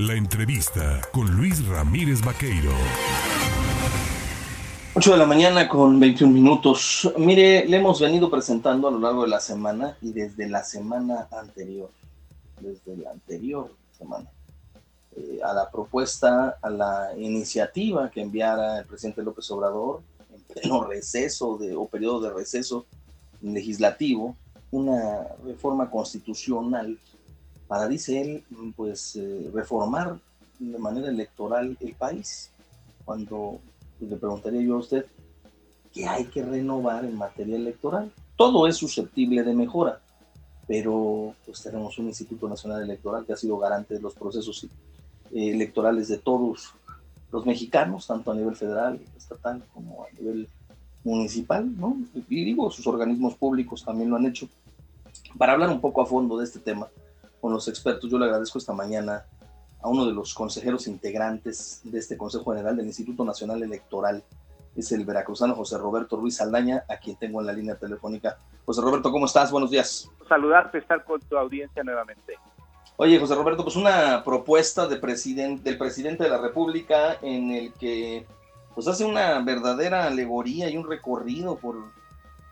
La entrevista con Luis Ramírez Vaqueiro. 8 de la mañana con 21 minutos. Mire, le hemos venido presentando a lo largo de la semana y desde la semana anterior, desde la anterior semana, eh, a la propuesta, a la iniciativa que enviara el presidente López Obrador en pleno receso de, o periodo de receso legislativo, una reforma constitucional para, dice él, pues eh, reformar de manera electoral el país, cuando le preguntaría yo a usted, ¿qué hay que renovar en materia electoral? Todo es susceptible de mejora, pero pues tenemos un Instituto Nacional Electoral que ha sido garante de los procesos eh, electorales de todos los mexicanos, tanto a nivel federal, estatal, como a nivel municipal, ¿no? Y digo, sus organismos públicos también lo han hecho. Para hablar un poco a fondo de este tema con los expertos, yo le agradezco esta mañana a uno de los consejeros integrantes de este Consejo General del Instituto Nacional Electoral. Es el veracruzano José Roberto Ruiz Saldaña, a quien tengo en la línea telefónica. José Roberto, ¿cómo estás? Buenos días. Saludarte, estar con tu audiencia nuevamente. Oye, José Roberto, pues una propuesta de presidente, del presidente de la República en el que pues hace una verdadera alegoría y un recorrido por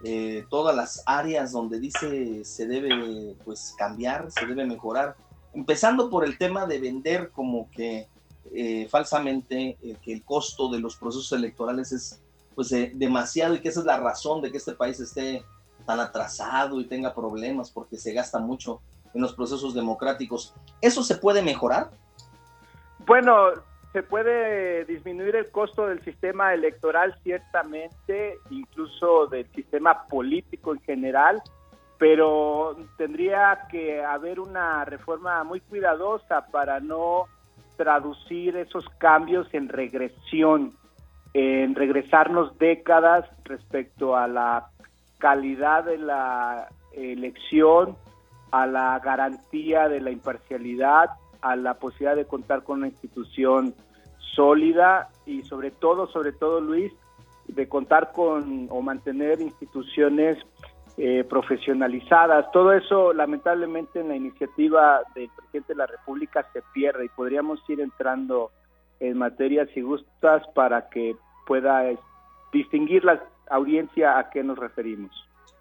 eh, todas las áreas donde dice se debe pues cambiar, se debe mejorar empezando por el tema de vender como que eh, falsamente eh, que el costo de los procesos electorales es pues eh, demasiado y que esa es la razón de que este país esté tan atrasado y tenga problemas porque se gasta mucho en los procesos democráticos. ¿Eso se puede mejorar? Bueno, se puede disminuir el costo del sistema electoral ciertamente, incluso del sistema político en general, pero tendría que haber una reforma muy cuidadosa para no traducir esos cambios en regresión, en regresarnos décadas respecto a la calidad de la elección, a la garantía de la imparcialidad, a la posibilidad de contar con una institución sólida y sobre todo, sobre todo Luis, de contar con o mantener instituciones eh, profesionalizadas. Todo eso, lamentablemente, en la iniciativa del presidente de la República se pierde y podríamos ir entrando en materias y gustas para que pueda distinguir la audiencia a qué nos referimos.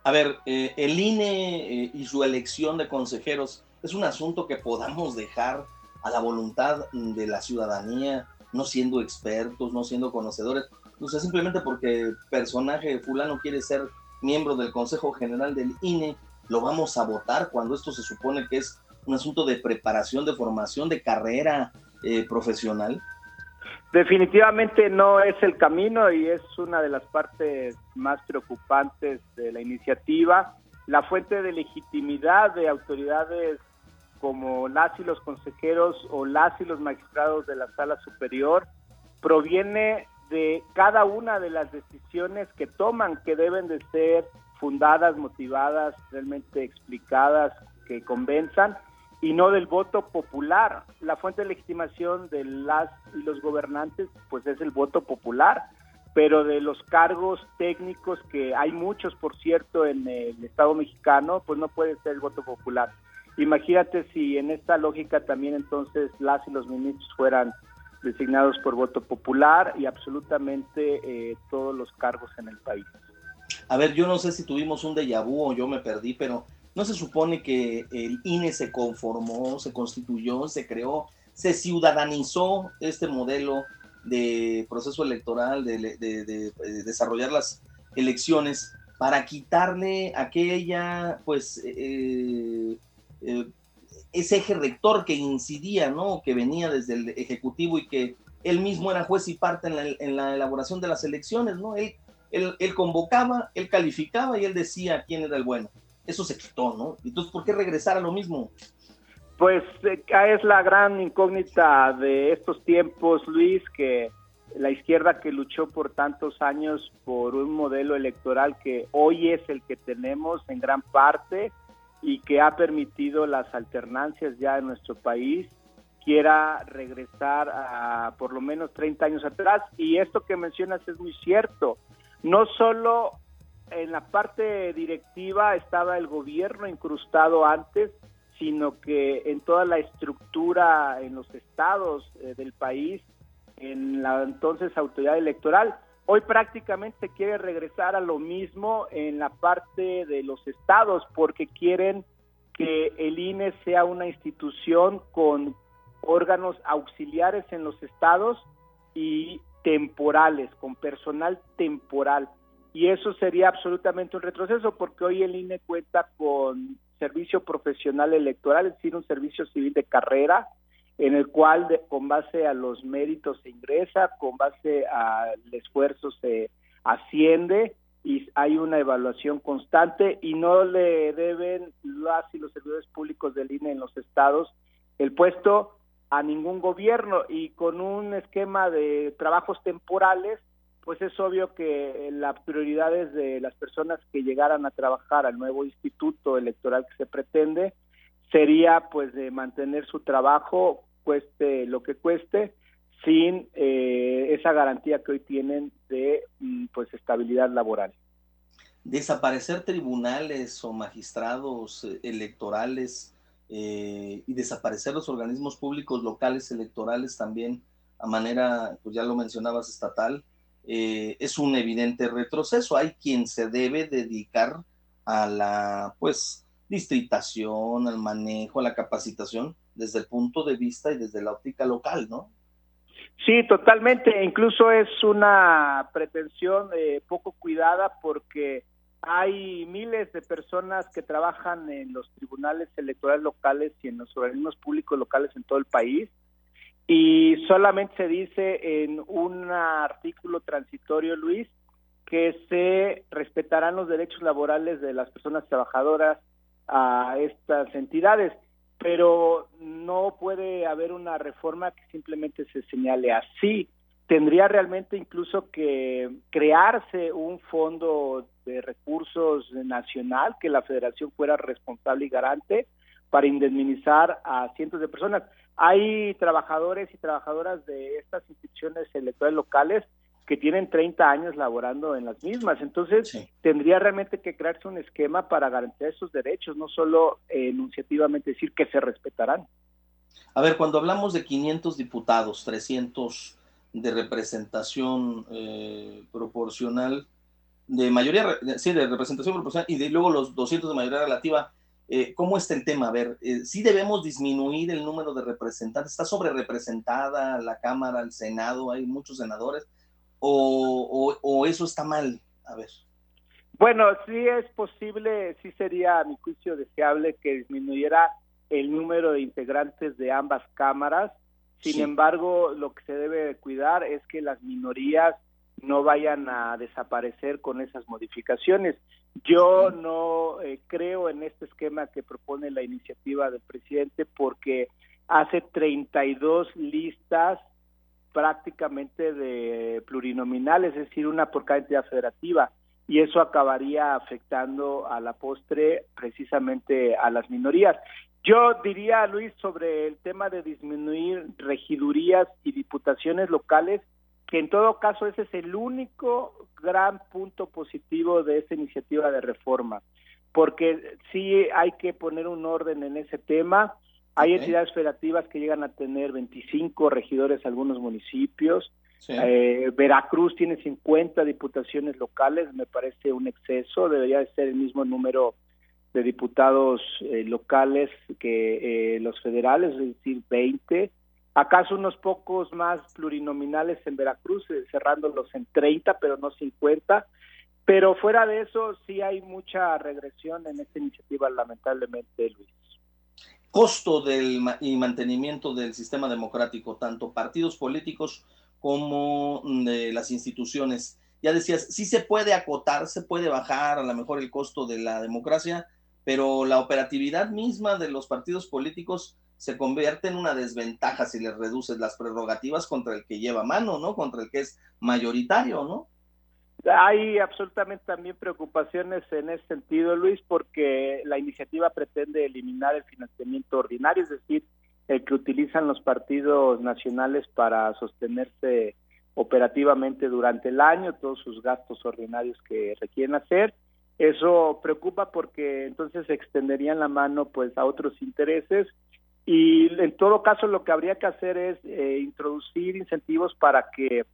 A ver, eh, el INE eh, y su elección de consejeros es un asunto que podamos dejar a la voluntad de la ciudadanía, no siendo expertos, no siendo conocedores, o sea, simplemente porque personaje fulano quiere ser miembro del Consejo General del INE, lo vamos a votar cuando esto se supone que es un asunto de preparación, de formación, de carrera eh, profesional? Definitivamente no es el camino y es una de las partes más preocupantes de la iniciativa. La fuente de legitimidad de autoridades como las y los consejeros o las y los magistrados de la sala superior proviene de cada una de las decisiones que toman, que deben de ser fundadas, motivadas, realmente explicadas, que convenzan, y no del voto popular. La fuente de legitimación de las y los gobernantes, pues es el voto popular, pero de los cargos técnicos, que hay muchos, por cierto, en el Estado mexicano, pues no puede ser el voto popular. Imagínate si en esta lógica también entonces las y los ministros fueran designados por voto popular y absolutamente eh, todos los cargos en el país. A ver, yo no sé si tuvimos un déjà vu o yo me perdí, pero ¿no se supone que el INE se conformó, se constituyó, se creó, se ciudadanizó este modelo de proceso electoral, de, de desarrollar las elecciones para quitarle aquella, pues, eh, eh, ese eje rector que incidía, ¿no? Que venía desde el Ejecutivo y que él mismo era juez y parte en la, elaboración de las elecciones, ¿no? Él, convocaba, él calificaba y él decía quién era el bueno. Eso se quitó, ¿no? Entonces, ¿por qué regresar a lo mismo? Pues eh, es la gran incógnita de estos tiempos, Luis, que la izquierda que luchó por tantos años por un modelo electoral que hoy es el que tenemos en gran parte, y que ha permitido las alternancias ya en nuestro país, quiera regresar a por lo menos 30 años atrás. Y esto que mencionas es muy cierto. No solo en la parte directiva estaba el gobierno incrustado antes, sino que en toda la estructura en los estados eh, del país, en la entonces autoridad electoral. Hoy prácticamente quiere regresar a lo mismo en la parte de los estados porque quieren que el INE sea una institución con órganos auxiliares en los estados y temporales, con personal temporal. Y eso sería absolutamente un retroceso porque hoy el INE cuenta con servicio profesional electoral, es decir, un servicio civil de carrera, en el cual con base a los méritos se ingresa, con base al esfuerzo se asciende y hay una evaluación constante y no le deben las y los servidores públicos del INE en los estados el puesto a ningún gobierno y con un esquema de trabajos temporales pues es obvio que las prioridades de las personas que llegaran a trabajar al nuevo instituto electoral que se pretende sería pues de mantener su trabajo cueste lo que cueste sin eh, esa garantía que hoy tienen de mm, pues estabilidad laboral. Desaparecer tribunales o magistrados eh, electorales eh, y desaparecer los organismos públicos locales electorales también a manera, pues ya lo mencionabas, estatal, es un evidente retroceso. Hay quien se debe dedicar a la, pues, distritación, al manejo, a la capacitación desde el punto de vista y desde la óptica local, ¿no? Sí, totalmente. Incluso es una pretensión eh, poco cuidada porque hay miles de personas que trabajan en los tribunales electorales locales y en los organismos públicos locales en todo el país y solamente se dice en un artículo transitorio, Luis, que se respetarán los derechos laborales de las personas trabajadoras a estas entidades pero no puede haber una reforma que simplemente se señale así. Tendría realmente incluso que crearse un fondo de recursos nacional que la federación fuera responsable y garante para indemnizar a cientos de personas. Hay trabajadores y trabajadoras de estas instituciones electorales locales que tienen 30 años laborando en las mismas. Entonces, tendría realmente que crearse un esquema para garantizar esos derechos, no solo enunciativamente decir que se respetarán. A ver, cuando hablamos de 500 diputados, 300 de representación eh, proporcional, de mayoría, sí, de representación proporcional, y de, luego los 200 de mayoría relativa, eh, ¿cómo está el tema? A ver, eh, ¿sí debemos disminuir el número de representantes? ¿Está sobre representada la Cámara, el Senado? Hay muchos senadores o, eso está mal? A ver. Bueno, sí es posible, sí sería a mi juicio deseable que disminuyera el número de integrantes de ambas cámaras. Sin embargo, lo que se debe cuidar es que las minorías no vayan a desaparecer con esas modificaciones. Yo no eh, creo en este esquema que propone la iniciativa del presidente porque hace 32 listas prácticamente de plurinominal, es decir, una por cada entidad federativa, y eso acabaría afectando a la postre precisamente a las minorías. Yo diría, Luis, sobre el tema de disminuir regidurías y diputaciones locales, que en todo caso ese es el único gran punto positivo de esta iniciativa de reforma, porque sí hay que poner un orden en ese tema, hay entidades federativas que llegan a tener 25 regidores en algunos municipios. Eh, Veracruz tiene 50 diputaciones locales, me parece un exceso, debería de ser el mismo número de diputados eh, locales que eh, los federales, es decir, 20. Acaso unos pocos más plurinominales en Veracruz, cerrándolos en 30, pero no 50. Pero fuera de eso, sí hay mucha regresión en esta iniciativa, lamentablemente, Luis costo del y mantenimiento del sistema democrático, tanto partidos políticos como de las instituciones. Ya decías, sí se puede acotar, se puede bajar a lo mejor el costo de la democracia, pero la operatividad misma de los partidos políticos se convierte en una desventaja si les reduces las prerrogativas contra el que lleva mano, ¿no? Contra el que es mayoritario, ¿no? Hay absolutamente también preocupaciones en ese sentido, Luis, porque la iniciativa pretende eliminar el financiamiento ordinario, es decir, el que utilizan los partidos nacionales para sostenerse operativamente durante el año, todos sus gastos ordinarios que requieren hacer, Eso preocupa porque entonces se extenderían la mano pues a otros intereses y en todo caso lo que habría que hacer es eh, introducir incentivos para que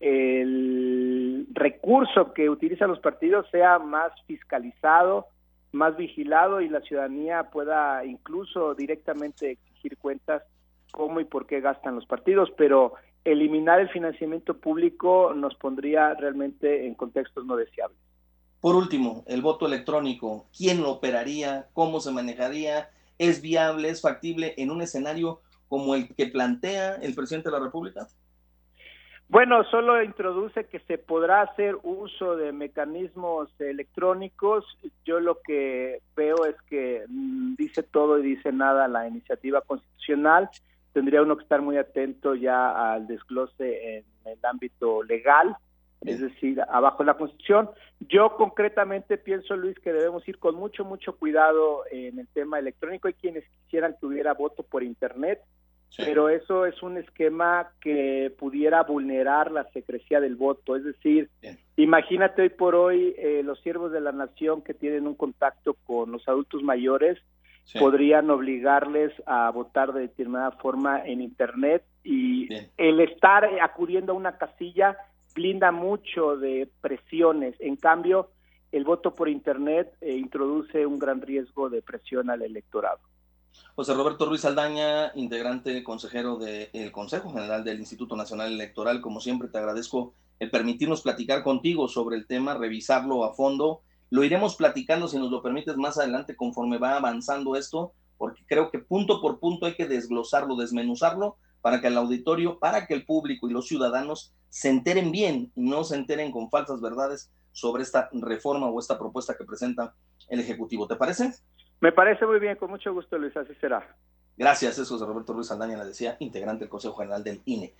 el recurso que utilizan los partidos sea más fiscalizado, más vigilado y la ciudadanía pueda incluso directamente exigir cuentas cómo y por qué gastan los partidos, pero eliminar el financiamiento público nos pondría realmente en contextos no deseables. Por último, el voto electrónico, ¿quién lo operaría? ¿Cómo se manejaría? ¿Es viable? ¿Es factible en un escenario como el que plantea el presidente de la República? Bueno, solo introduce que se podrá hacer uso de mecanismos electrónicos. Yo lo que veo es que mm, dice todo y dice nada la iniciativa constitucional. Tendría uno que estar muy atento ya al desglose en el ámbito legal, es decir, abajo de la Constitución. Yo concretamente pienso, Luis, que debemos ir con mucho, mucho cuidado en el tema electrónico. Hay quienes quisieran que hubiera voto por Internet pero eso es un esquema que pudiera vulnerar la secrecía del voto. Es decir, imagínate hoy por hoy eh, los siervos de la nación que tienen un contacto con los adultos mayores podrían obligarles a votar de determinada forma en Internet y el estar acudiendo a una casilla blinda mucho de presiones. En cambio, el voto por Internet eh, introduce un gran riesgo de presión al electorado. José Roberto Ruiz Aldaña, integrante consejero del Consejo General del Instituto Nacional Electoral, como siempre te agradezco el permitirnos platicar contigo sobre el tema, revisarlo a fondo. Lo iremos platicando, si nos lo permites, más adelante conforme va avanzando esto, porque creo que punto por punto hay que desglosarlo, desmenuzarlo, para que el auditorio, para que el público y los ciudadanos se enteren bien no se enteren con falsas verdades sobre esta reforma o esta propuesta que presenta el Ejecutivo. ¿Te parece? Me parece muy bien, con mucho gusto, Luis, así será. Gracias, eso es Roberto Ruiz Aldaña, le decía, integrante del Consejo General del INE.